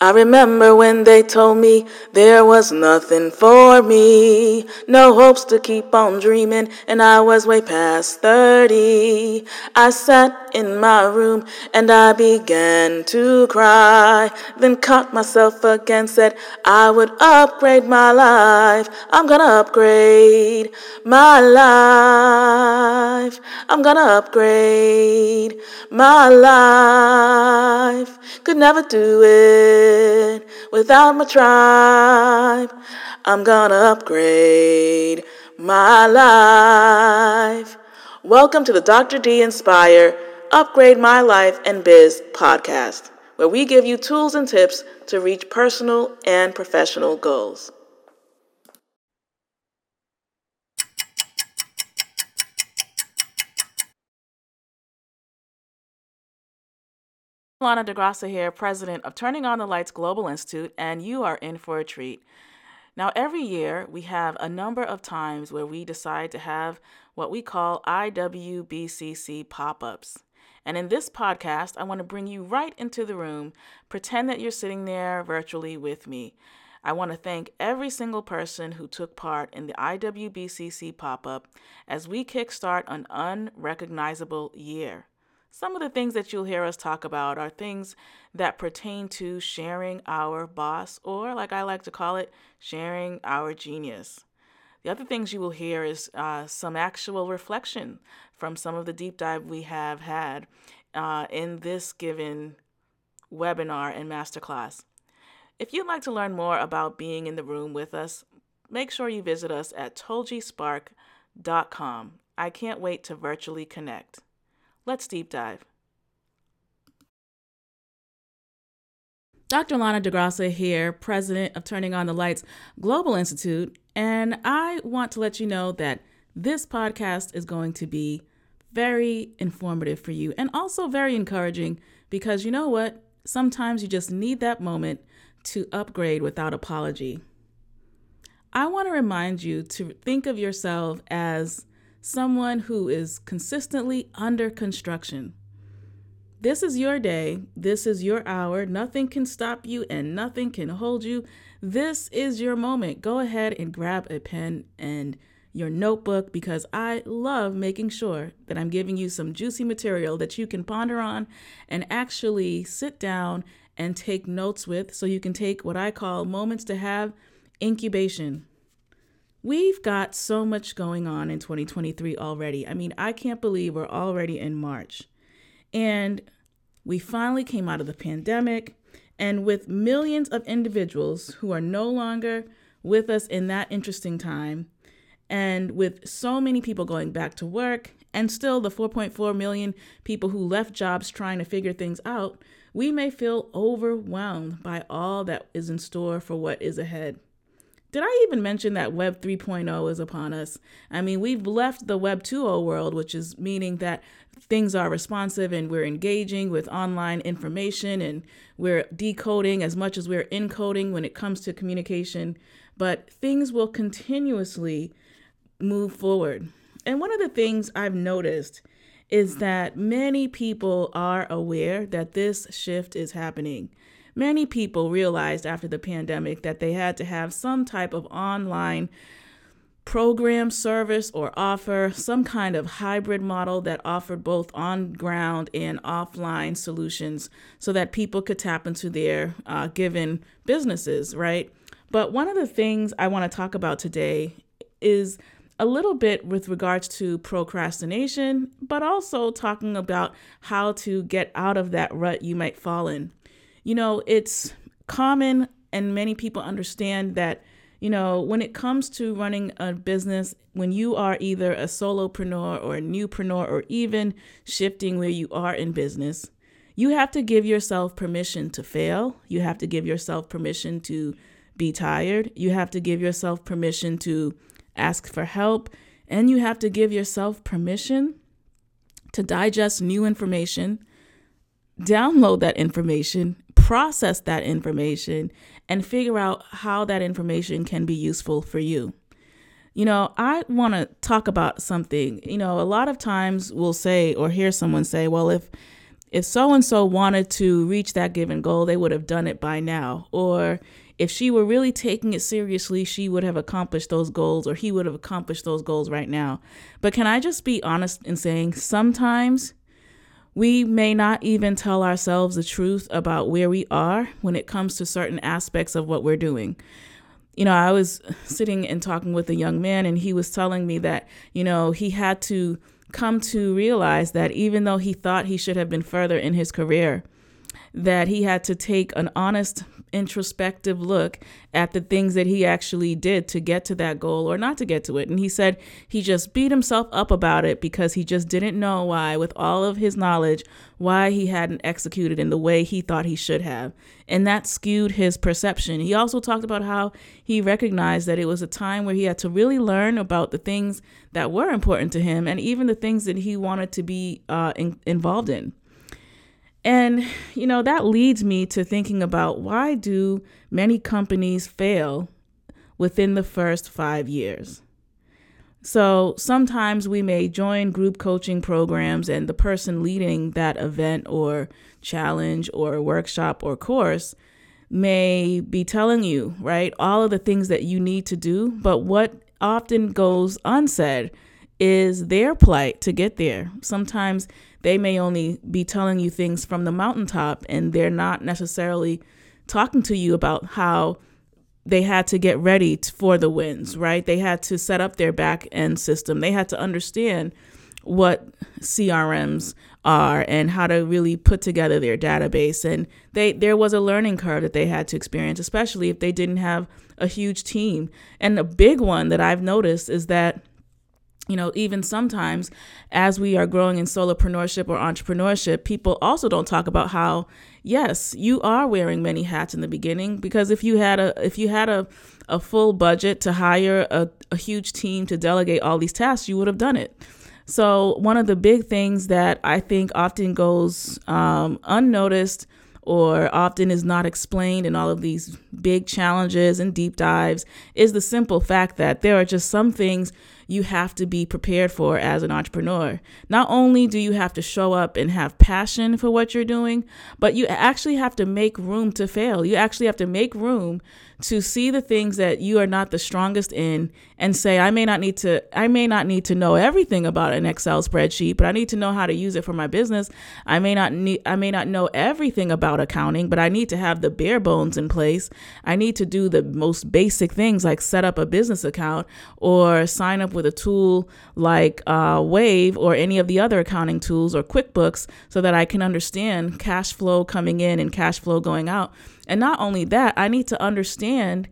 I remember when they told me there was nothing for me, no hopes to keep on dreaming, and I was way past 30. I sat in my room and I began to cry, then caught myself again, said I would upgrade my life. I'm gonna upgrade my life. I'm gonna upgrade my life. Could never do it without my tribe. I'm gonna upgrade my life. Welcome to the Dr. D Inspyre Upgrade My Life and Biz podcast, where we give you tools and tips to reach personal and professional goals. Lana Da Graca here, president of Turning On the Lights Global Institute, and you are in for a treat. Now, every year we have a number of times where we decide to have what we call IWBCC pop ups. And in this podcast, I want to bring you right into the room, pretend that you're sitting there virtually with me. I want to thank every single person who took part in the IWBCC pop up as we kickstart an unrecognizable year. Some of the things that you'll hear us talk about are things that pertain to sharing our boss, or like I like to call it, sharing our genius. The other things you will hear is uh, some actual reflection from some of the deep dive we have had uh, in this given webinar and masterclass. If you'd like to learn more about being in the room with us, make sure you visit us at tolgispark.com. I can't wait to virtually connect. Let's deep dive. Dr. Lana Da Graca here, president of Turning On the Lights Global Institute, and I want to let you know that this podcast is going to be very informative for you and also very encouraging because you know what? Sometimes you just need that moment to upgrade without apology. I want to remind you to think of yourself as someone who is consistently under construction. This is your day. This is your hour. Nothing can stop you and nothing can hold you. This is your moment. Go ahead and grab a pen and your notebook because I love making sure that I'm giving you some juicy material that you can ponder on and actually sit down and take notes with so you can take what I call moments to have incubation. We've got so much going on in 2023 already. I mean, I can't believe we're already in March. And we finally came out of the pandemic. And with millions of individuals who are no longer with us in that interesting time, and with so many people going back to work, and still the 4.4 million people who left jobs trying to figure things out, we may feel overwhelmed by all that is in store for what is ahead. Did I even mention that Web 3.0 is upon us? I mean, we've left the Web 2.0 world, which is meaning that things are responsive and we're engaging with online information and we're decoding as much as we're encoding when it comes to communication. But things will continuously move forward. And one of the things I've noticed is that many people are aware that this shift is happening. Many people realized after the pandemic that they had to have some type of online program, service, or offer, some kind of hybrid model that offered both on ground and offline solutions so that people could tap into their uh, given businesses, right? But one of the things I want to talk about today is a little bit with regards to procrastination, but also talking about how to get out of that rut you might fall in you know, it's common and many people understand that, you know, when it comes to running a business, when you are either a solopreneur or a newpreneur or even shifting where you are in business, you have to give yourself permission to fail. You have to give yourself permission to be tired. You have to give yourself permission to ask for help. And you have to give yourself permission to digest new information, download that information, process that information and figure out how that information can be useful for you. You know, I want to talk about something. You know, a lot of times we'll say or hear someone say, well, if if so and so wanted to reach that given goal, they would have done it by now. Or if she were really taking it seriously, she would have accomplished those goals or he would have accomplished those goals right now. But can I just be honest in saying sometimes we may not even tell ourselves the truth about where we are when it comes to certain aspects of what we're doing. You know, I was sitting and talking with a young man, and he was telling me that, you know, he had to come to realize that even though he thought he should have been further in his career, that he had to take an honest introspective look at the things that he actually did to get to that goal or not to get to it. And he said he just beat himself up about it because he just didn't know why, with all of his knowledge, why he hadn't executed in the way he thought he should have. And that skewed his perception. He also talked about how he recognized that it was a time where he had to really learn about the things that were important to him and even the things that he wanted to be uh, in- involved in. And, you know, that leads me to thinking about why do many companies fail within the first five years? So sometimes we may join group coaching programs, and the person leading that event or challenge or workshop or course may be telling you, right, all of the things that you need to do. But what often goes unsaid is their plight to get there. Sometimes they may only be telling you things from the mountaintop and they're not necessarily talking to you about how they had to get ready for the wins, right? They had to set up their back end system. They had to understand what CRMs are and how to really put together their database and they there was a learning curve that they had to experience especially if they didn't have a huge team. And a big one that I've noticed is that you know, even sometimes as we are growing in solopreneurship or entrepreneurship, people also don't talk about how, yes, you are wearing many hats in the beginning because if you had a if you had a, a full budget to hire a, a huge team to delegate all these tasks, you would have done it. So one of the big things that I think often goes um, unnoticed or often is not explained in all of these big challenges and deep dives is the simple fact that there are just some things you have to be prepared for as an entrepreneur. Not only do you have to show up and have passion for what you're doing, but you actually have to make room to fail. You actually have to make room to see the things that you are not the strongest in and say I may not need to I may not need to know everything about an Excel spreadsheet, but I need to know how to use it for my business. I may not need I may not know everything about accounting, but I need to have the bare bones in place. I need to do the most basic things like set up a business account or sign up with a tool like uh, Wave or any of the other accounting tools or QuickBooks so that I can understand cash flow coming in and cash flow going out. And not only that, I need to understand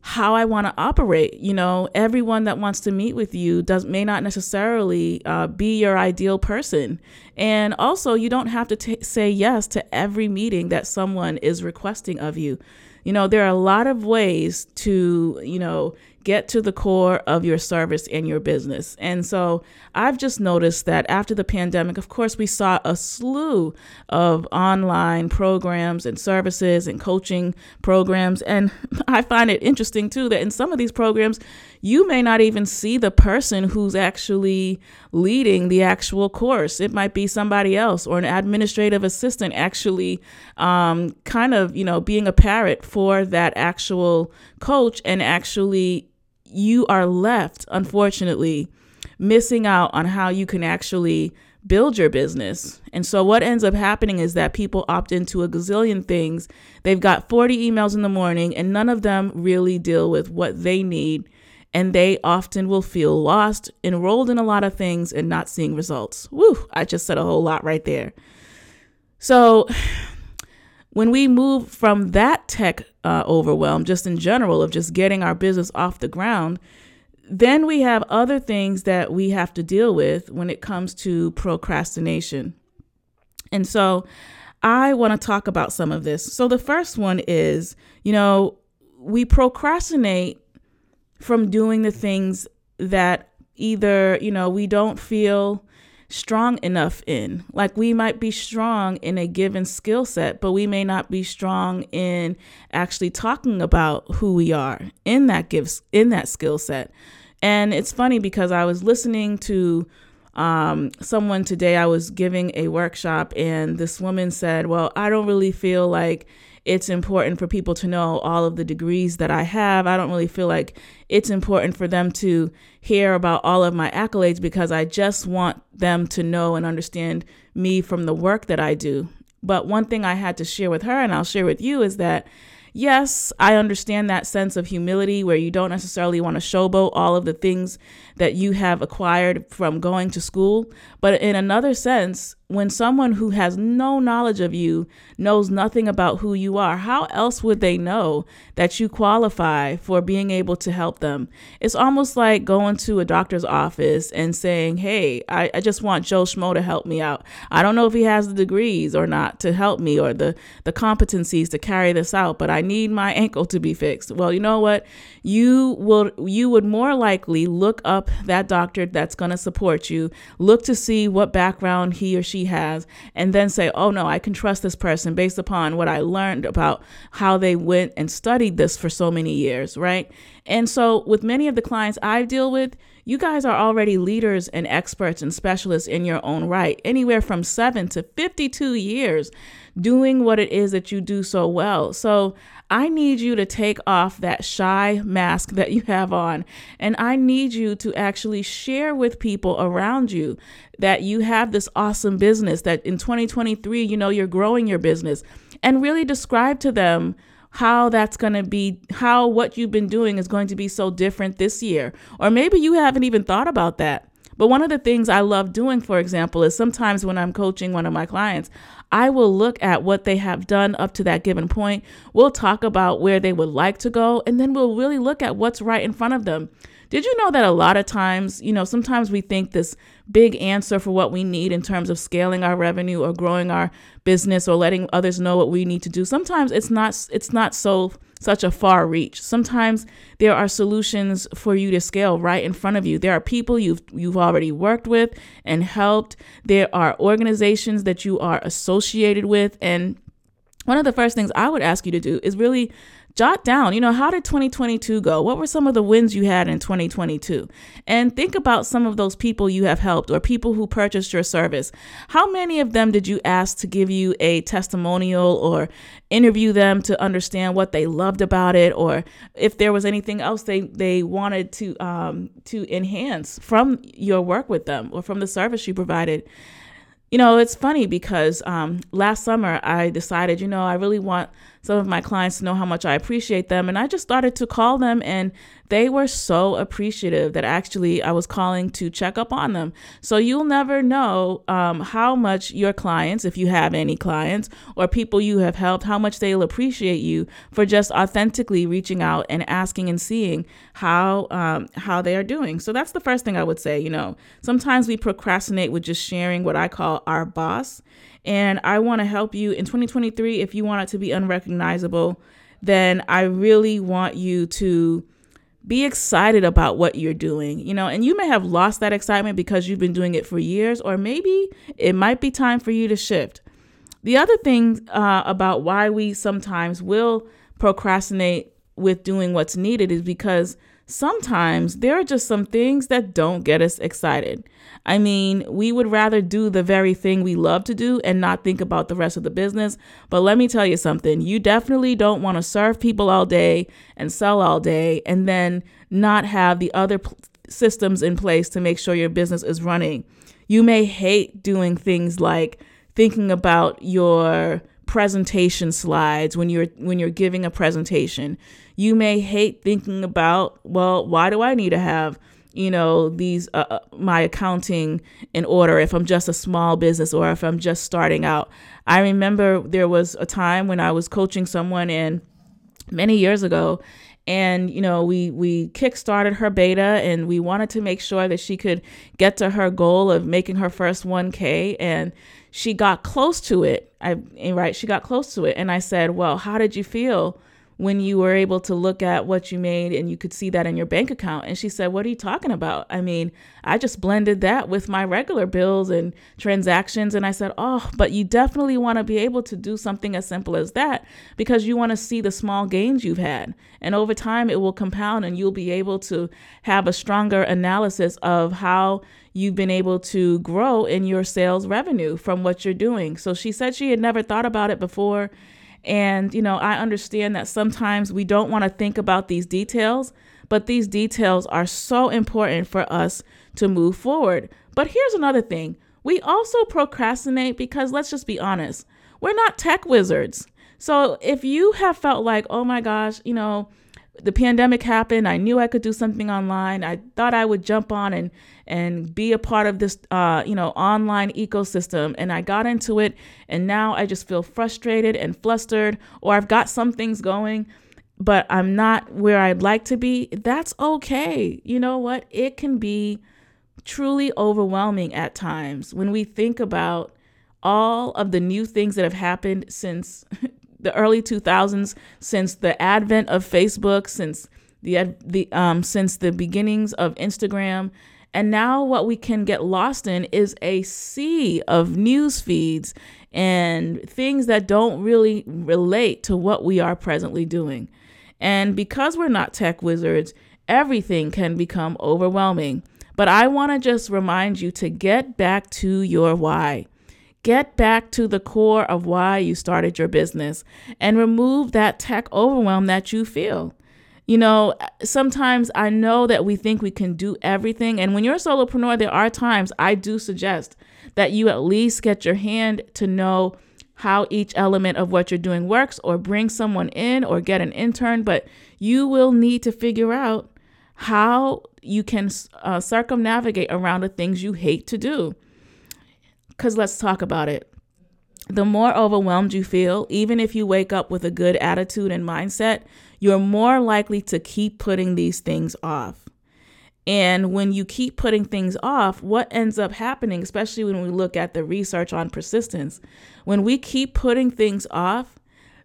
how I want to operate. You know, everyone that wants to meet with you does may not necessarily uh, be your ideal person, and also you don't have to t- say yes to every meeting that someone is requesting of you. You know, there are a lot of ways to you know get to the core of your service and your business. And so I've just noticed that after the pandemic, of course, we saw a slew of online programs and services and coaching programs. And I find it interesting too that in some of these programs, you may not even see the person who's actually leading the actual course. It might be somebody else or an administrative assistant actually um, kind of, you know, being a parrot for that actual coach and actually you are left, unfortunately, missing out on how you can actually build your business. And so what ends up happening is that people opt into a gazillion things. They've got 40 emails in the morning and none of them really deal with what they need. And they often will feel lost, enrolled in a lot of things and not seeing results. Woo, I just said a whole lot right there. So when we move from that tech uh, overwhelm, just in general, of just getting our business off the ground, then we have other things that we have to deal with when it comes to procrastination. And so I want to talk about some of this. So the first one is, you know, we procrastinate from doing the things that either, you know, we don't feel strong enough in. Like we might be strong in a given skill set, but we may not be strong in actually talking about who we are in that gives in that skill set. And it's funny because I was listening to um, someone today, I was giving a workshop, and this woman said, Well, I don't really feel like it's important for people to know all of the degrees that I have. I don't really feel like it's important for them to hear about all of my accolades because I just want them to know and understand me from the work that I do. But one thing I had to share with her, and I'll share with you, is that yes, I understand that sense of humility where you don't necessarily want to showboat all of the things that you have acquired from going to school. But in another sense, when someone who has no knowledge of you knows nothing about who you are, how else would they know that you qualify for being able to help them? It's almost like going to a doctor's office and saying, Hey, I, I just want Joe Schmo to help me out. I don't know if he has the degrees or not to help me or the, the competencies to carry this out, but I need my ankle to be fixed. Well, you know what? You will you would more likely look that doctor that's going to support you, look to see what background he or she has, and then say, oh no, I can trust this person based upon what I learned about how they went and studied this for so many years, right? And so, with many of the clients I deal with, you guys are already leaders and experts and specialists in your own right, anywhere from seven to 52 years doing what it is that you do so well. So, I need you to take off that shy mask that you have on. And I need you to actually share with people around you that you have this awesome business, that in 2023, you know, you're growing your business, and really describe to them how that's going to be, how what you've been doing is going to be so different this year. Or maybe you haven't even thought about that. But one of the things I love doing, for example, is sometimes when I'm coaching one of my clients, I will look at what they have done up to that given point. We'll talk about where they would like to go, and then we'll really look at what's right in front of them. Did you know that a lot of times, you know, sometimes we think this big answer for what we need in terms of scaling our revenue or growing our business or letting others know what we need to do. Sometimes it's not it's not so such a far reach. Sometimes there are solutions for you to scale right in front of you. There are people you've you've already worked with and helped. There are organizations that you are associated with and one of the first things I would ask you to do is really jot down, you know, how did 2022 go? What were some of the wins you had in 2022? And think about some of those people you have helped or people who purchased your service. How many of them did you ask to give you a testimonial or interview them to understand what they loved about it or if there was anything else they, they wanted to um, to enhance from your work with them or from the service you provided? You know, it's funny because um, last summer I decided, you know, I really want some of my clients know how much I appreciate them. And I just started to call them, and they were so appreciative that actually I was calling to check up on them. So you'll never know um, how much your clients, if you have any clients or people you have helped, how much they'll appreciate you for just authentically reaching out and asking and seeing how um, how they are doing. So that's the first thing I would say. You know, sometimes we procrastinate with just sharing what I call our boss. And I want to help you in 2023. If you want it to be unrecognizable, then I really want you to be excited about what you're doing, you know, and you may have lost that excitement because you've been doing it for years, or maybe it might be time for you to shift. The other thing uh, about why we sometimes will procrastinate with doing what's needed is because sometimes there are just some things that don't get us excited. I mean, we would rather do the very thing we love to do and not think about the rest of the business. But let me tell you something you definitely don't want to serve people all day and sell all day and then not have the other p- systems in place to make sure your business is running. You may hate doing things like thinking about your presentation slides when you're when you're giving a presentation. You may hate thinking about, well, why do I need to have you know these uh, uh, my accounting in order if i'm just a small business or if i'm just starting out? I remember there was a time when i was coaching someone in many years ago and you know we we kickstarted her beta and we wanted to make sure that she could get to her goal of making her first 1k and she got close to it. I right she got close to it and i said well how did you feel when you were able to look at what you made and you could see that in your bank account. And she said, What are you talking about? I mean, I just blended that with my regular bills and transactions. And I said, Oh, but you definitely want to be able to do something as simple as that because you want to see the small gains you've had. And over time, it will compound and you'll be able to have a stronger analysis of how you've been able to grow in your sales revenue from what you're doing. So she said she had never thought about it before and, you know, I understand that sometimes we don't want to think about these details, but these details are so important for us to move forward. But here's another thing we also procrastinate because let's just be honest, we're not tech wizards. So if you have felt like, oh my gosh, you know, the pandemic happened. I knew I could do something online. I thought I would jump on and and be a part of this, uh, you know, online ecosystem. And I got into it, and now I just feel frustrated and flustered, or I've got some things going, but I'm not where I'd like to be. That's okay. You know what? It can be truly overwhelming at times when we think about all of the new things that have happened since the early 2000s, since the advent of Facebook, since the the um since the beginnings of Instagram, and now what we can get lost in is a sea of news feeds and things that don't really relate to what we are presently doing. And because we're not tech wizards, everything can become overwhelming. But I want to just remind you to get back to your why. Get back to the core of why you started your business and remove that tech overwhelm that you feel. You know, sometimes I know that we think we can do everything. And when you're a solopreneur, there are times I do suggest that you at least get your hand to know how each element of what you're doing works or bring someone in or get an intern. But you will need to figure out how you can uh, circumnavigate around the things you hate to do. Because let's talk about it. The more overwhelmed you feel, even if you wake up with a good attitude and mindset, you're more likely to keep putting these things off. And when you keep putting things off, what ends up happening, especially when we look at the research on persistence, when we keep putting things off,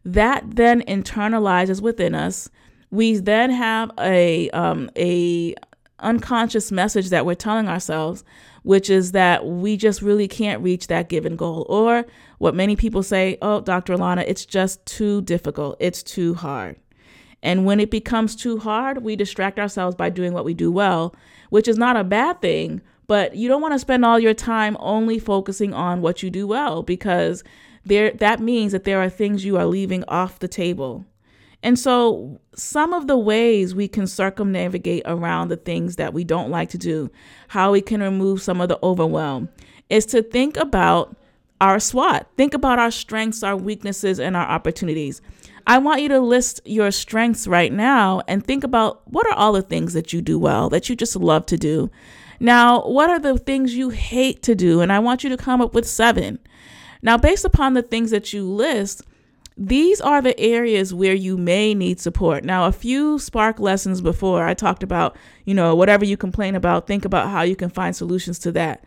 that then internalizes within us. We then have a um, a unconscious message that we're telling ourselves, which is that we just really can't reach that given goal. Or what many people say, oh, Dr. Allana, it's just too difficult, it's too hard. And when it becomes too hard, we distract ourselves by doing what we do well, which is not a bad thing, but you don't want to spend all your time only focusing on what you do well because there that means that there are things you are leaving off the table. And so, some of the ways we can circumnavigate around the things that we don't like to do, how we can remove some of the overwhelm, is to think about our SWOT. Think about our strengths, our weaknesses, and our opportunities. I want you to list your strengths right now and think about what are all the things that you do well, that you just love to do. Now, what are the things you hate to do? And I want you to come up with seven. Now, based upon the things that you list, these are the areas where you may need support. Now, a few Spark lessons before, I talked about, you know, whatever you complain about, think about how you can find solutions to that.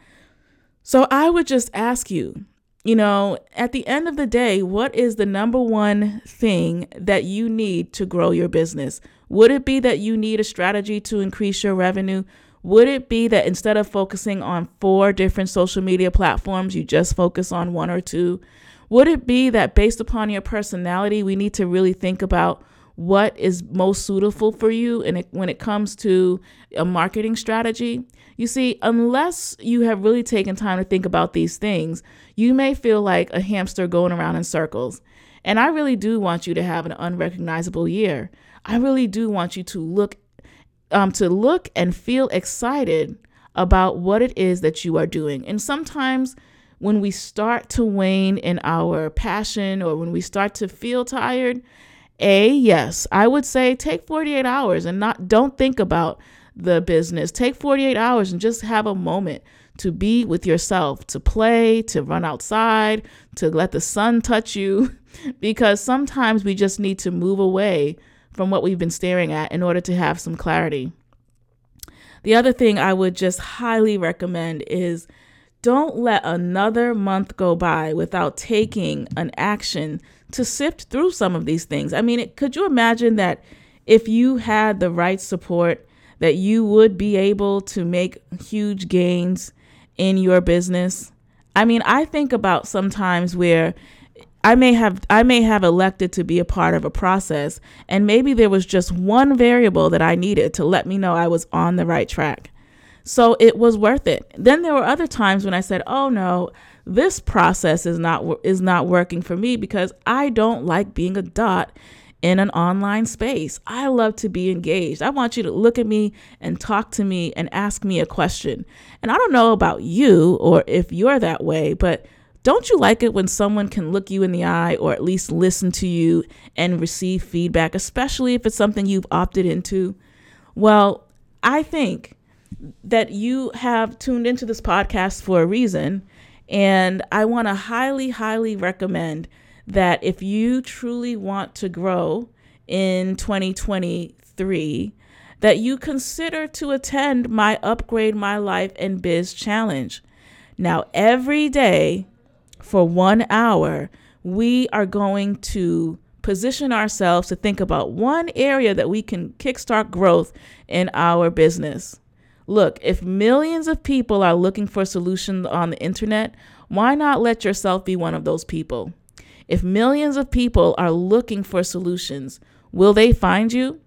So I would just ask you, you know, at the end of the day, what is the number one thing that you need to grow your business? Would it be that you need a strategy to increase your revenue? Would it be that instead of focusing on four different social media platforms, you just focus on one or two? Would it be that based upon your personality, we need to really think about what is most suitable for you and when it comes to a marketing strategy? You see, unless you have really taken time to think about these things, you may feel like a hamster going around in circles. And I really do want you to have an unrecognizable year. I really do want you to look um, to look and feel excited about what it is that you are doing. And sometimes when we start to wane in our passion or when we start to feel tired, a yes, I would say take 48 hours and not don't think about the business. Take 48 hours and just have a moment to be with yourself, to play, to run outside, to let the sun touch you, because sometimes we just need to move away from what we've been staring at in order to have some clarity. The other thing I would just highly recommend is don't let another month go by without taking an action to sift through some of these things. I mean, could you imagine that if you had the right support, that you would be able to make huge gains in your business? I mean, I think about sometimes where I may have I may have elected to be a part of a process and maybe there was just one variable that I needed to let me know I was on the right track. So it was worth it. Then there were other times when I said, "Oh no, this process is not is not working for me because I don't like being a dot in an online space. I love to be engaged. I want you to look at me and talk to me and ask me a question. And I don't know about you or if you're that way, but don't you like it when someone can look you in the eye or at least listen to you and receive feedback, especially if it's something you've opted into? Well, I think that you have tuned into this podcast for a reason. And I want to highly, highly recommend that if you truly want to grow in 2023, that you consider to attend my Upgrade My Life and Biz Challenge. Now, every day, for one hour, we are going to position ourselves to think about one area that we can kickstart growth in our business. Look, if millions of people are looking for solutions on the internet, why not let yourself be one of those people? If millions of people are looking for solutions, will they find you?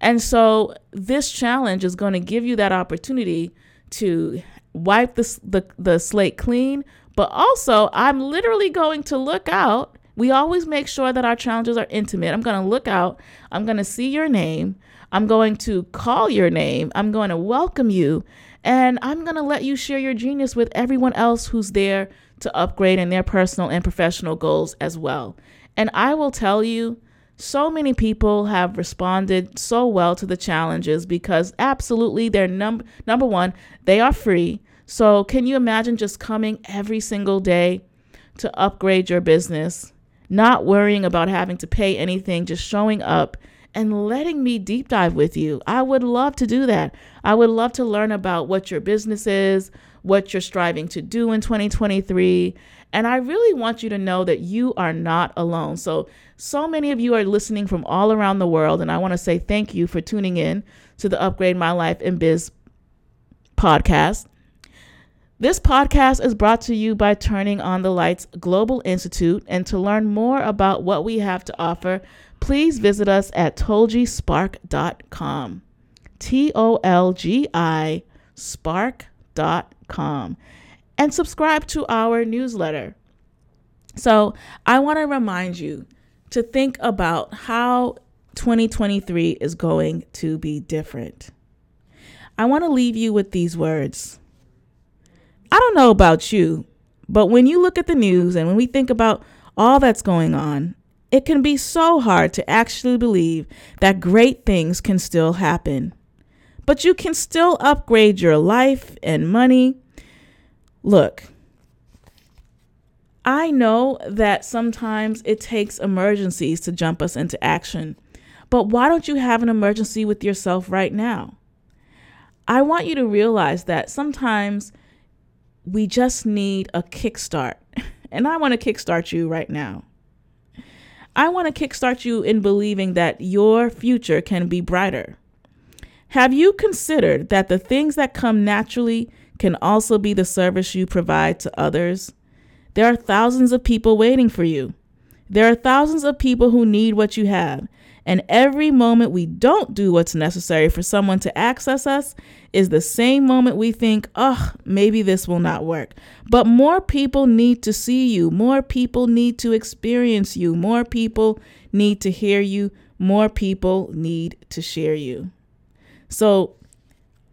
And so this challenge is going to give you that opportunity to wipe the, the, the slate clean, but also, I'm literally going to look out. We always make sure that our challenges are intimate. I'm going to look out. I'm going to see your name. I'm going to call your name. I'm going to welcome you. And I'm going to let you share your genius with everyone else who's there to upgrade in their personal and professional goals as well. And I will tell you, so many people have responded so well to the challenges because absolutely they're num- number one, they are free. So, can you imagine just coming every single day to upgrade your business, not worrying about having to pay anything, just showing up and letting me deep dive with you? I would love to do that. I would love to learn about what your business is, what you're striving to do in 2023. And I really want you to know that you are not alone. So, so many of you are listening from all around the world. And I want to say thank you for tuning in to the Upgrade My Life and Biz podcast. This podcast is brought to you by Turning on the Lights Global Institute. And to learn more about what we have to offer, please visit us at tolgispark.com. T O L G I spark.com. And subscribe to our newsletter. So, I want to remind you to think about how 2023 is going to be different. I want to leave you with these words. I don't know about you, but when you look at the news and when we think about all that's going on, it can be so hard to actually believe that great things can still happen. But you can still upgrade your life and money. Look, I know that sometimes it takes emergencies to jump us into action, but why don't you have an emergency with yourself right now? I want you to realize that sometimes we just need a kickstart. And I want to kickstart you right now. I want to kickstart you in believing that your future can be brighter. Have you considered that the things that come naturally can also be the service you provide to others? There are thousands of people waiting for you. There are thousands of people who need what you have, and every moment we don't do what's necessary for someone to access us is the same moment we think, oh, maybe this will not work. But more people need to see you. More people need to experience you. More people need to hear you. More people need to share you. So,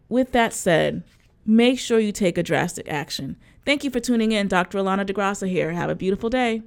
with that said, make sure you take a drastic action. Thank you for tuning in. Dr. Allana Da Graca here. Have a beautiful day.